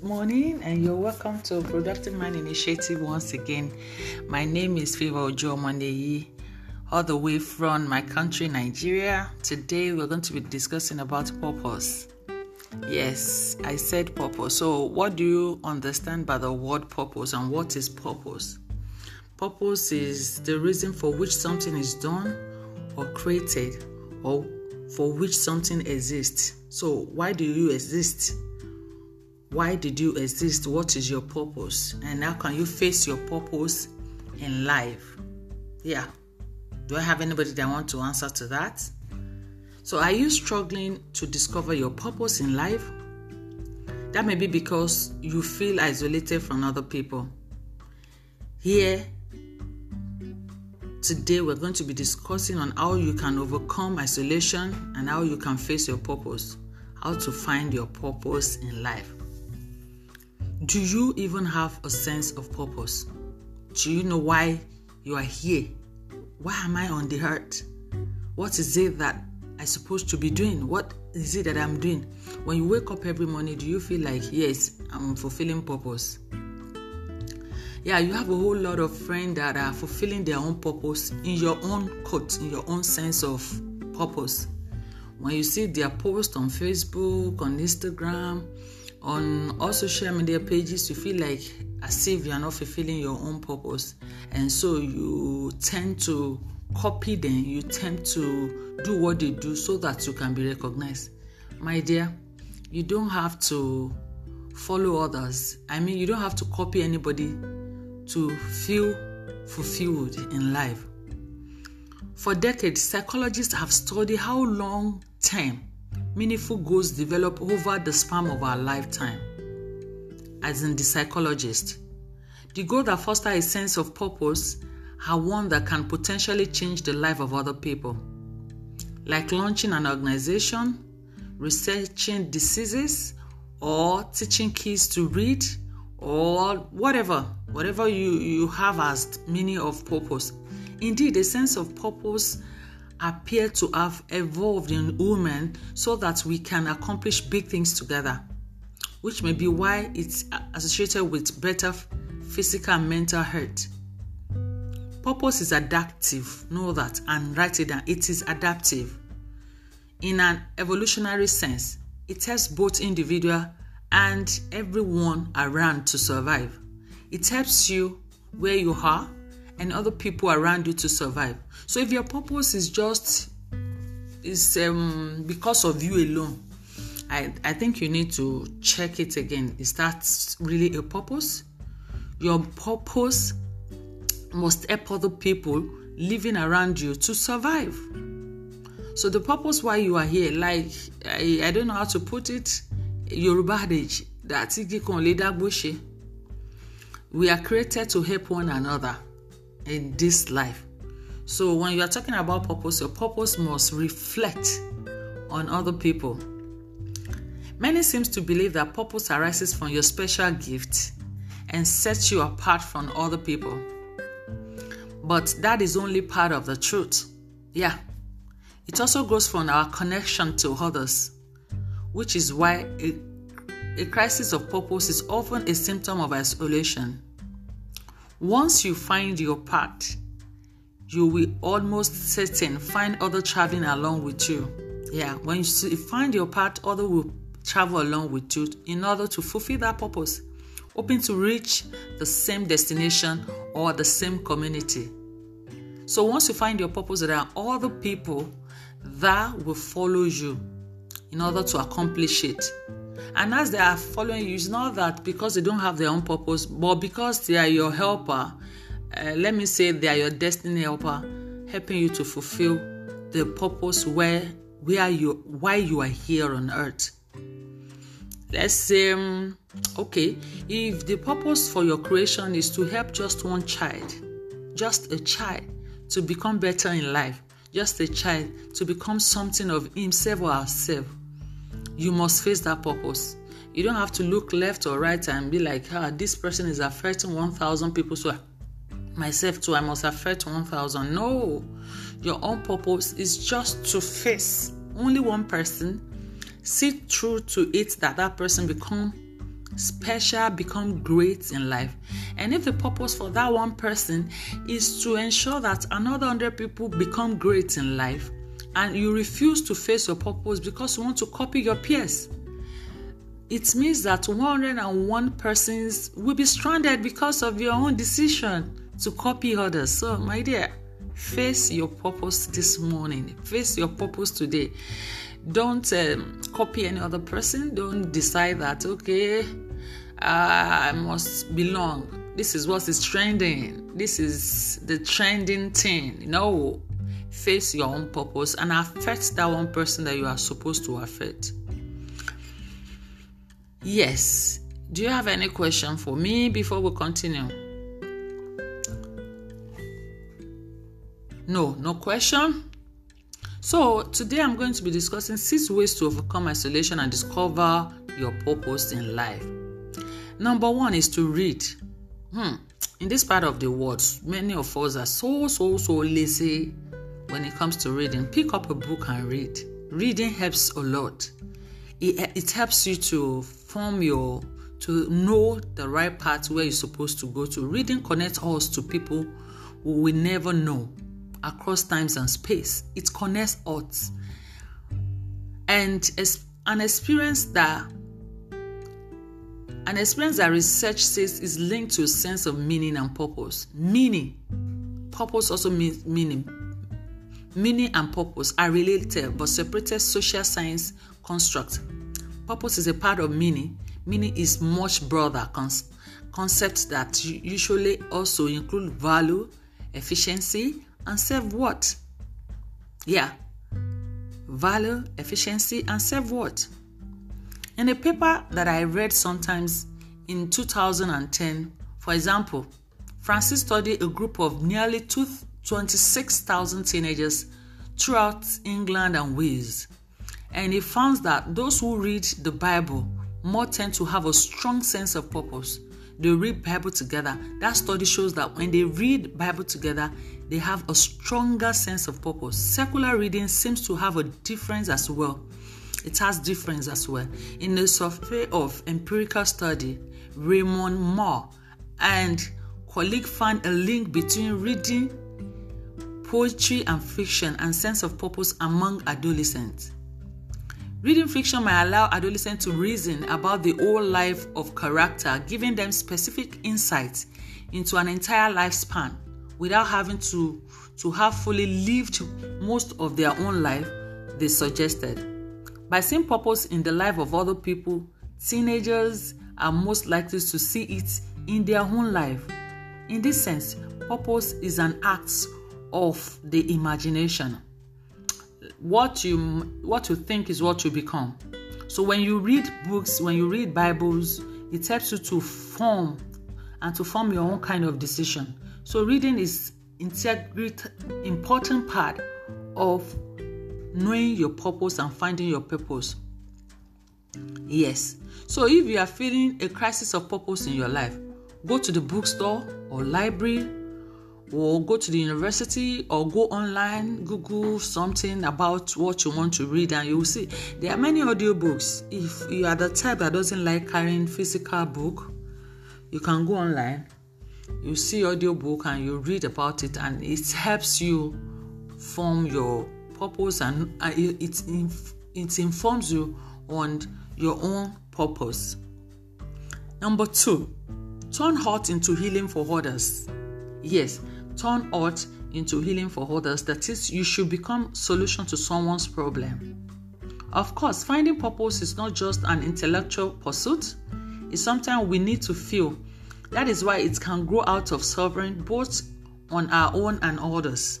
good morning, and you're welcome to Productive Mind Initiative once again. My name is Favor Ojo all the way from my country, Nigeria. Today, we're going to be discussing about purpose. Yes, I said purpose. So, what do you understand by the word purpose, and what is purpose? Purpose is the reason for which something is done or created, or for which something exists. So, why do you exist? Why did you exist? What is your purpose? And how can you face your purpose in life? Yeah. Do I have anybody that want to answer to that? So, are you struggling to discover your purpose in life? That may be because you feel isolated from other people. Here, today, we're going to be discussing on how you can overcome isolation and how you can face your purpose, how to find your purpose in life. Do you even have a sense of purpose? Do you know why you are here? Why am I on the earth? What is it that I'm supposed to be doing? What is it that I'm doing? When you wake up every morning, do you feel like, yes, I'm fulfilling purpose? Yeah, you have a whole lot of friends that are fulfilling their own purpose in your own quote, in your own sense of purpose. When you see their post on Facebook, on Instagram, on all social media pages you feel like as if you are not fulfilling your own purpose. And so you tend to copy them. You tend to do what they do so that you can be recognized. My dear you don't have to follow others. I mean you don't have to copy anybody to feel fulfilled in life. For decades psychologists have studied how long term meaningful goals develop over the span of our lifetime. As in the psychologist, the goals that foster a sense of purpose are one that can potentially change the life of other people, like launching an organization, researching diseases, or teaching kids to read, or whatever, whatever you, you have as meaning of purpose. Indeed, a sense of purpose appear to have evolved in women so that we can accomplish big things together, which may be why it's associated with better physical and mental health. Purpose is adaptive, know that, and write it down. It is adaptive. In an evolutionary sense, it helps both individual and everyone around to survive. It helps you where you are and other people around you to survive. So if your purpose is just is um, because of you alone, I, I think you need to check it again. Is that really a purpose? Your purpose must help other people living around you to survive. So the purpose why you are here, like I, I don't know how to put it, Yoruba adage that we are created to help one another in this life. So when you are talking about purpose, your purpose must reflect on other people. Many seems to believe that purpose arises from your special gift and sets you apart from other people. But that is only part of the truth. Yeah. It also goes from our connection to others, which is why a, a crisis of purpose is often a symptom of isolation. Once you find your path, you will almost certain find other traveling along with you. Yeah, when you find your path, other will travel along with you in order to fulfill that purpose, hoping to reach the same destination or the same community. So once you find your purpose, there are other people that will follow you in order to accomplish it. And as they are following you, it's not that because they don't have their own purpose, but because they are your helper. Uh, let me say they are your destiny helper, helping you to fulfill the purpose where where you why you are here on earth. Let's say, um, okay, if the purpose for your creation is to help just one child, just a child to become better in life, just a child to become something of himself or herself, you must face that purpose. You don't have to look left or right and be like, ah, this person is affecting 1,000 people, so myself too, I must affect 1,000. No, your own purpose is just to face only one person, see through to it that that person become special, become great in life. And if the purpose for that one person is to ensure that another 100 people become great in life, and you refuse to face your purpose because you want to copy your peers, it means that 101 persons will be stranded because of your own decision to copy others. So, my dear, face your purpose this morning, face your purpose today. Don't um, copy any other person. Don't decide that, okay, I must belong. This is what is trending. This is the trending thing. No, face your own purpose and affect that one person that you are supposed to affect. Yes. Do you have any question for me before we continue? No, no question. So, today I'm going to be discussing six ways to overcome isolation and discover your purpose in life. Number one is to read. Hmm. In this part of the world, many of us are so, so, so lazy when it comes to reading. Pick up a book and read. Reading helps a lot. It, it helps you to form your, to know the right path where you're supposed to go to. Reading connects us to people who we never know across times and space. It connects us. And as an experience that an experience that research says is linked to a sense of meaning and purpose. Meaning, purpose also means meaning. Meaning and purpose are related but separated social science constructs. Purpose is a part of meaning. Meaning is much broader cons- concept that usually also include value, efficiency, and self what? Yeah, value, efficiency, and self what? In a paper that I read sometimes in 2010, for example, Francis studied a group of nearly 26,000 teenagers throughout England and Wales, and he found that those who read the Bible more tend to have a strong sense of purpose. They read Bible together. That study shows that when they read Bible together, they have a stronger sense of purpose. Secular reading seems to have a difference as well it has difference as well. In a survey of empirical study, Raymond Moore and colleague found a link between reading poetry and fiction and sense of purpose among adolescents. Reading fiction may allow adolescents to reason about the whole life of character, giving them specific insights into an entire lifespan without having to, to have fully lived most of their own life, they suggested. By seeing purpose in the life of other people, teenagers are most likely to see it in their own life. In this sense, purpose is an act of the imagination. What you what you think is what you become. So when you read books, when you read Bibles, it helps you to form and to form your own kind of decision. So reading is integrate important part of knowing your purpose and finding your purpose. Yes. So if you are feeling a crisis of purpose in your life, go to the bookstore or library or go to the university or go online, Google something about what you want to read, and you will see there are many audiobooks. If you are the type that doesn't like carrying physical book, you can go online, you see audiobook and you read about it, and it helps you form your purpose and uh, it, it informs you on your own purpose. Number two, turn hurt into healing for others. Yes, turn hurt into healing for others. That is, you should become solution to someone's problem. Of course, finding purpose is not just an intellectual pursuit. It's something we need to feel. That is why it can grow out of sovereign both on our own and others.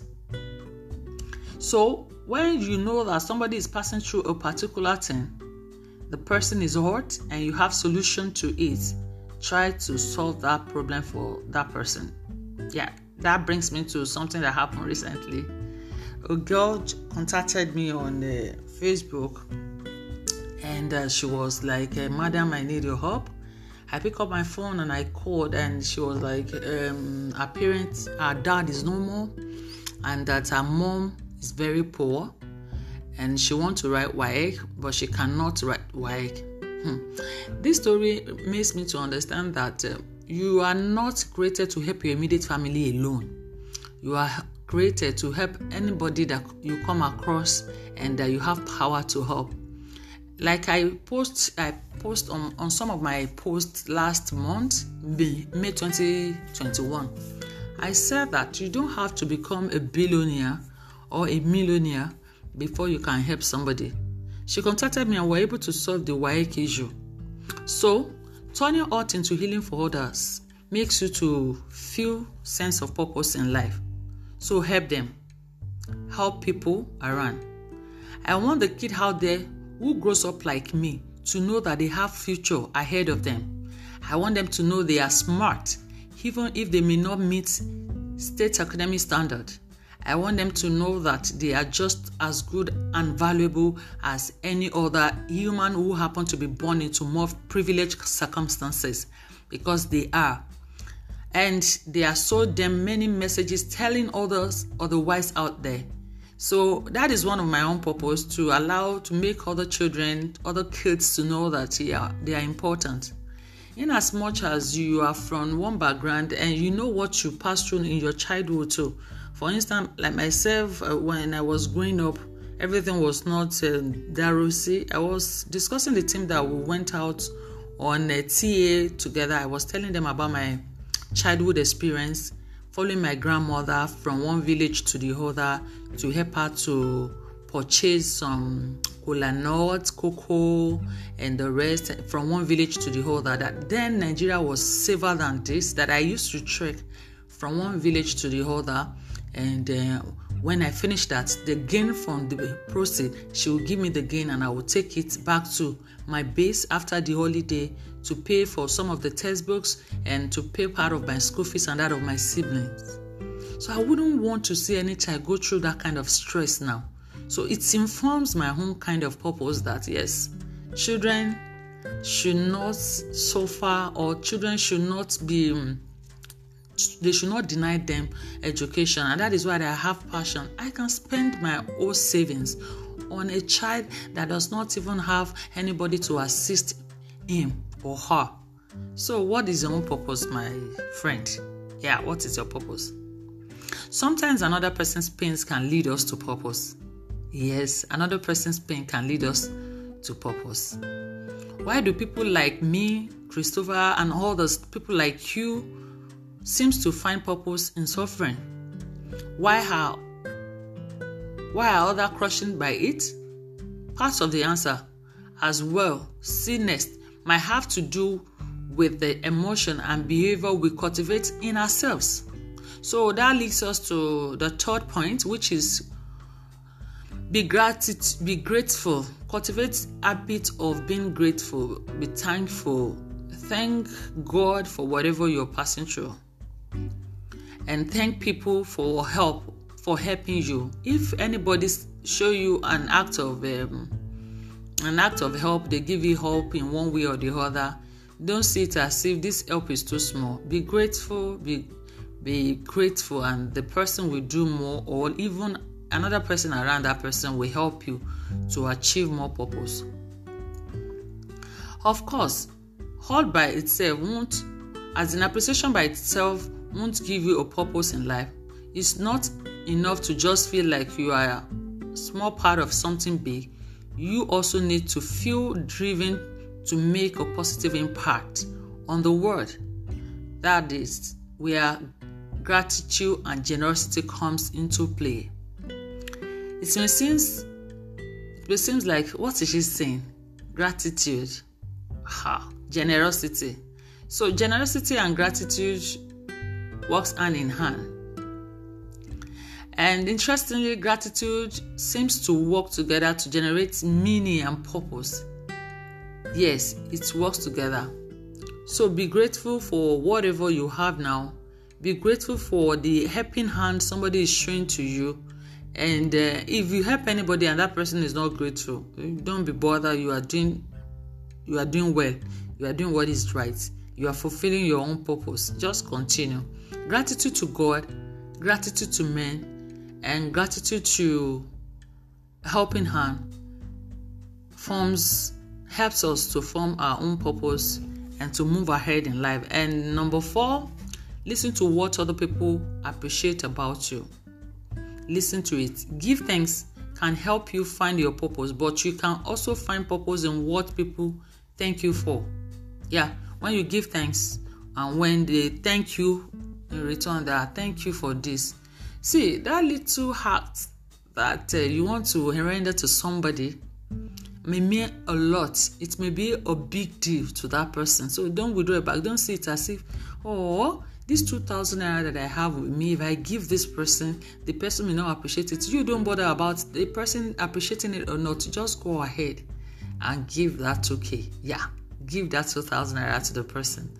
So, when you know that somebody is passing through a particular thing, the person is hurt and you have solution to it, try to solve that problem for that person. Yeah, that brings me to something that happened recently. A girl contacted me on uh, Facebook and uh, she was like, uh, Madam, I need your help. I pick up my phone and I called, and she was like, um, Her parents, her dad is no more, and that her mom is very poor and she wants to write WAEC, but she cannot write WAEC. Hmm. This story makes me to understand that uh, you are not created to help your immediate family alone. You are created to help anybody that you come across and that you have power to help. Like I post, I post on, on some of my posts last month, May, May 2021. I said that you don't have to become a billionaire or a millionaire before you can help somebody. She contacted me and we were able to solve the WAEC issue. So, turning art into healing for others makes you to feel sense of purpose in life. So help them. Help people around. I want the kid out there who grows up like me to know that they have future ahead of them. I want them to know they are smart even if they may not meet state academic standard. I want them to know that they are just as good and valuable as any other human who happen to be born into more privileged circumstances because they are. And there are so damn many messages telling others otherwise out there. So that is one of my own purpose to allow to make other children, other kids to know that yeah, they are important in as much as you are from one background and you know what you passed through in your childhood too. For instance, like myself, uh, when I was growing up, everything was not uh. I was discussing the team that we went out on a TA together. I was telling them about my childhood experience, following my grandmother from one village to the other to help her to purchase some kola nuts, cocoa, and the rest from one village to the other. That then Nigeria was safer than this. That I used to trek from one village to the other, and uh, when I finish that, the gain from the proceed, she will give me the gain, and I will take it back to my base after the holiday to pay for some of the textbooks and to pay part of my school fees and that of my siblings. So I wouldn't want to see any child go through that kind of stress now. So it informs my own kind of purpose that yes, children should not suffer or children should not be um, they should not deny them education and that is why i have passion. I can spend my own savings on a child that does not even have anybody to assist him or her. So what is your own purpose my friend? Yeah what is your purpose? Sometimes another person's pains can lead us to purpose. Yes, another person's pain can lead us to purpose. Why do people like me, Christopher, and all those people like you seems to find purpose in suffering? Why are why are others crushed by it? Part of the answer as well, see might have to do with the emotion and behavior we cultivate in ourselves. So that leads us to the third point, which is be gratitude, be grateful. Cultivate habit of being grateful. Be thankful. Thank God for whatever you're passing through. And thank people for help, for helping you. If anybody show you an act of um, an act of help, they give you help in one way or the other. Don't see it as if this help is too small. Be grateful. Be be grateful, and the person will do more, or even another person around that person will help you to achieve more purpose. Of course, hold by itself won't, as an appreciation by itself, won't give you a purpose in life. It's not enough to just feel like you are a small part of something big. You also need to feel driven to make a positive impact on the world. That is where gratitude and generosity comes into play. It seems it seems like what is she saying? Gratitude, ha, generosity. So generosity and gratitude works hand in hand. And interestingly, gratitude seems to work together to generate meaning and purpose. Yes, it works together. So be grateful for whatever you have now. Be grateful for the helping hand somebody is showing to you and uh, if you help anybody and that person is not grateful don't be bothered you are doing you are doing well you are doing what is right you are fulfilling your own purpose just continue gratitude to god gratitude to men and gratitude to helping hand forms helps us to form our own purpose and to move ahead in life. And number four, listen to what other people appreciate about you. Listen to it. Give thanks can help you find your purpose, but you can also find purpose in what people thank you for. Yeah, when you give thanks and when they thank you in return, that thank you for this. See, that little heart that uh, you want to render to somebody may mean a lot. It may be a big deal to that person. So don't withdraw it back. Don't see it as if, oh, this 2000 naira that I have with me, if I give this person, the person may not appreciate it. You don't bother about the person appreciating it or not. Just go ahead and give that 2k. Yeah, give that 2000 naira to the person.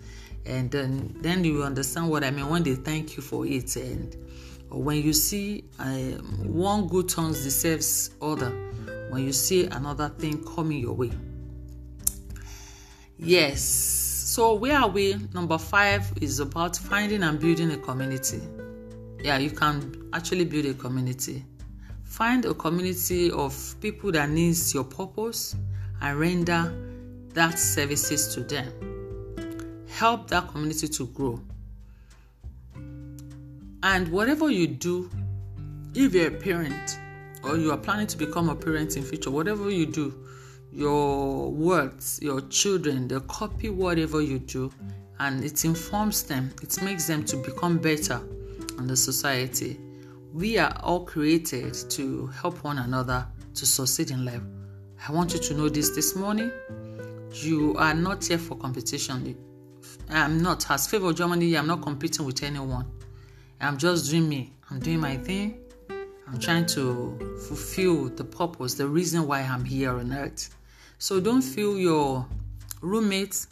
And then, then you understand what I mean when they thank you for it. And when you see um, one good turn deserves other, when you see another thing coming your way. Yes so, where are we? Number five is about finding and building a community. Yeah, you can actually build a community. Find a community of people that needs your purpose and render that services to them. Help that community to grow. And whatever you do, if you're a parent or you are planning to become a parent in future, whatever you do, your words, your children, they copy whatever you do and it informs them, it makes them to become better in the society. We are all created to help one another to succeed in life. I want you to know this this morning. You are not here for competition. I'm not. As favor Germany, I'm not competing with anyone. I'm just doing me. I'm doing my thing. I'm trying to fulfill the purpose, the reason why I'm here on earth. So don't feel your roommate,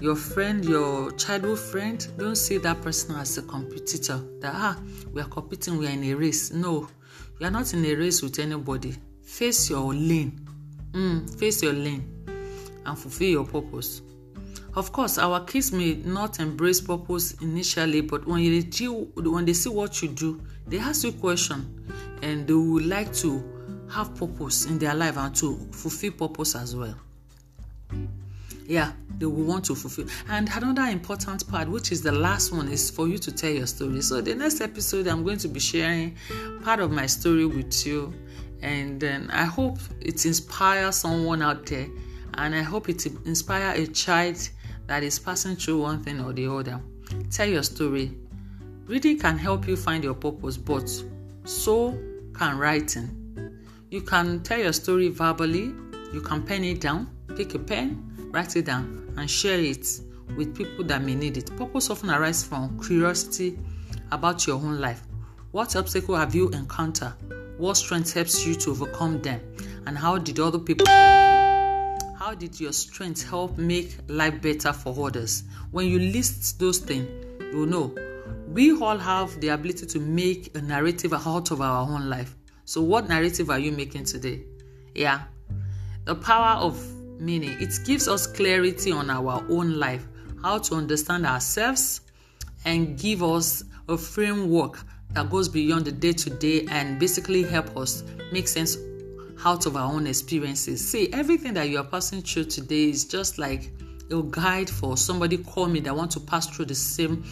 your friend, your childhood friend, don't see that person as a competitor. That ah, we are competing, we are in a race. No, you are not in a race with anybody. Face your lane. Mm, face your lane and fulfill your purpose. Of course, our kids may not embrace purpose initially, but when you when they see what you do, they ask you question, and they would like to have purpose in their life and to fulfill purpose as well. Yeah, they will want to fulfill. And another important part, which is the last one, is for you to tell your story. So, the next episode, I'm going to be sharing part of my story with you. And then I hope it inspires someone out there. And I hope it inspires a child that is passing through one thing or the other. Tell your story. Reading can help you find your purpose, but so can writing. You can tell your story verbally, you can pen it down, pick a pen, write it down, and share it with people that may need it. Purpose often arises from curiosity about your own life. What obstacle have you encountered? What strength helps you to overcome them? And how did other people? How did your strength help make life better for others? When you list those things, you know we all have the ability to make a narrative out of our own life. So, what narrative are you making today? Yeah, the power of meaning. It gives us clarity on our own life, how to understand ourselves, and give us a framework that goes beyond the day to day and basically help us make sense out of our own experiences. See, everything that you are passing through today is just like a guide for somebody call me that want to pass through the same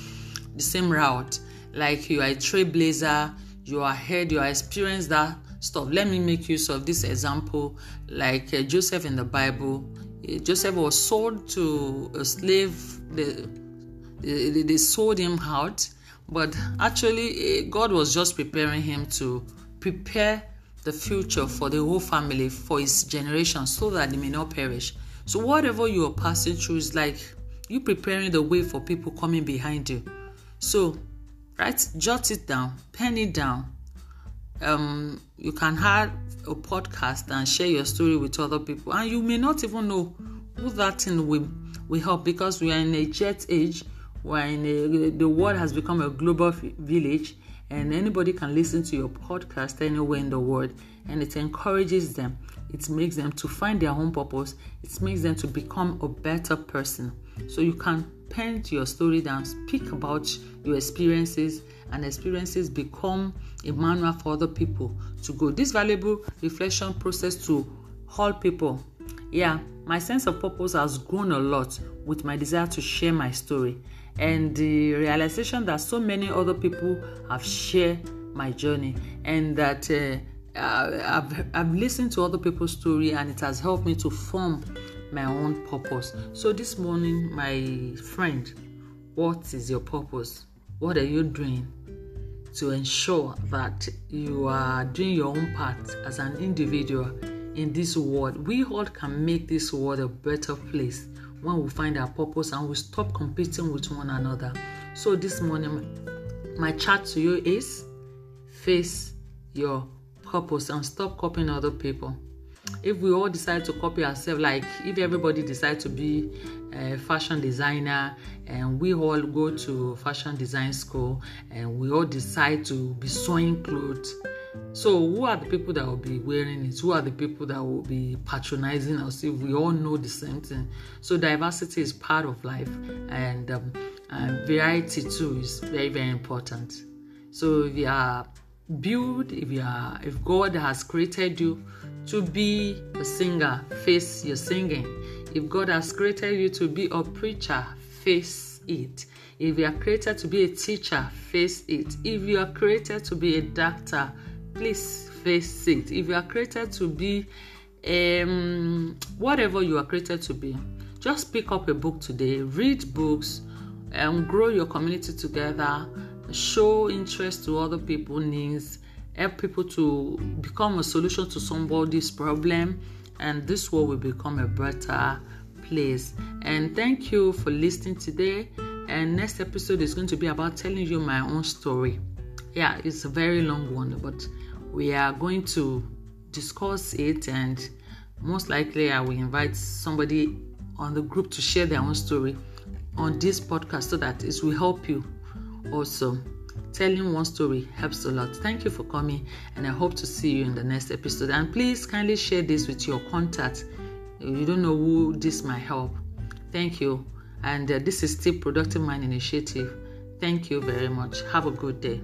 the same route. Like you are a trailblazer, you are ahead, you are experienced that stuff. Let me make use of this example, like uh, Joseph in the Bible. Uh, Joseph was sold to a slave. They, they, they sold him out, but actually, uh, God was just preparing him to prepare the future for the whole family, for his generation, so that they may not perish. So, whatever you are passing through is like you preparing the way for people coming behind you. So, right? Jot it down, pen it down. Um, you can have a podcast and share your story with other people, and you may not even know who that thing will, will help because we are in a jet age. We're in a, the world has become a global village, and anybody can listen to your podcast anywhere in the world, and it encourages them. It makes them to find their own purpose. It makes them to become a better person. So you can paint your story down, speak about your experiences, and experiences become a manual for other people to go. This valuable reflection process to all people Yeah, my sense of purpose has grown a lot with my desire to share my story and the realization that so many other people have shared my journey and that uh, I've, I've listened to other people's story and it has helped me to form my own purpose. So this morning, my friend, what is your purpose? What are you doing to ensure that you are doing your own part as an individual in this world? We all can make this world a better place when we find our purpose and we stop competing with one another. So this morning, my chat to you is face your purpose and stop copying other people. If we all decide to copy ourselves, like if everybody decides to be a fashion designer and we all go to fashion design school and we all decide to be sewing clothes, so who are the people that will be wearing it? Who are the people that will be patronizing us if we all know the same thing? So diversity is part of life and, um, and variety too is very very important. So if you are built, if you are if god has created you to be a singer face your singing if god has created you to be a preacher face it if you are created to be a teacher face it if you are created to be a doctor please face it if you are created to be um, whatever you are created to be just pick up a book today read books and grow your community together show interest to other people's needs, help people to become a solution to somebody's problem, and this world will become a better place. And thank you for listening today. And next episode is going to be about telling you my own story. Yeah, it's a very long one, but we are going to discuss it, and most likely, I will invite somebody on the group to share their own story on this podcast so that it will help you also. Telling one story helps a lot. Thank you for coming, and I hope to see you in the next episode. And please kindly share this with your contact. You don't know who this might help. Thank you. And uh, this is still Productive Mind Initiative. Thank you very much. Have a good day.